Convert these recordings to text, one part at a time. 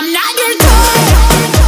I'm not your toy.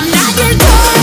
I'm not your toy.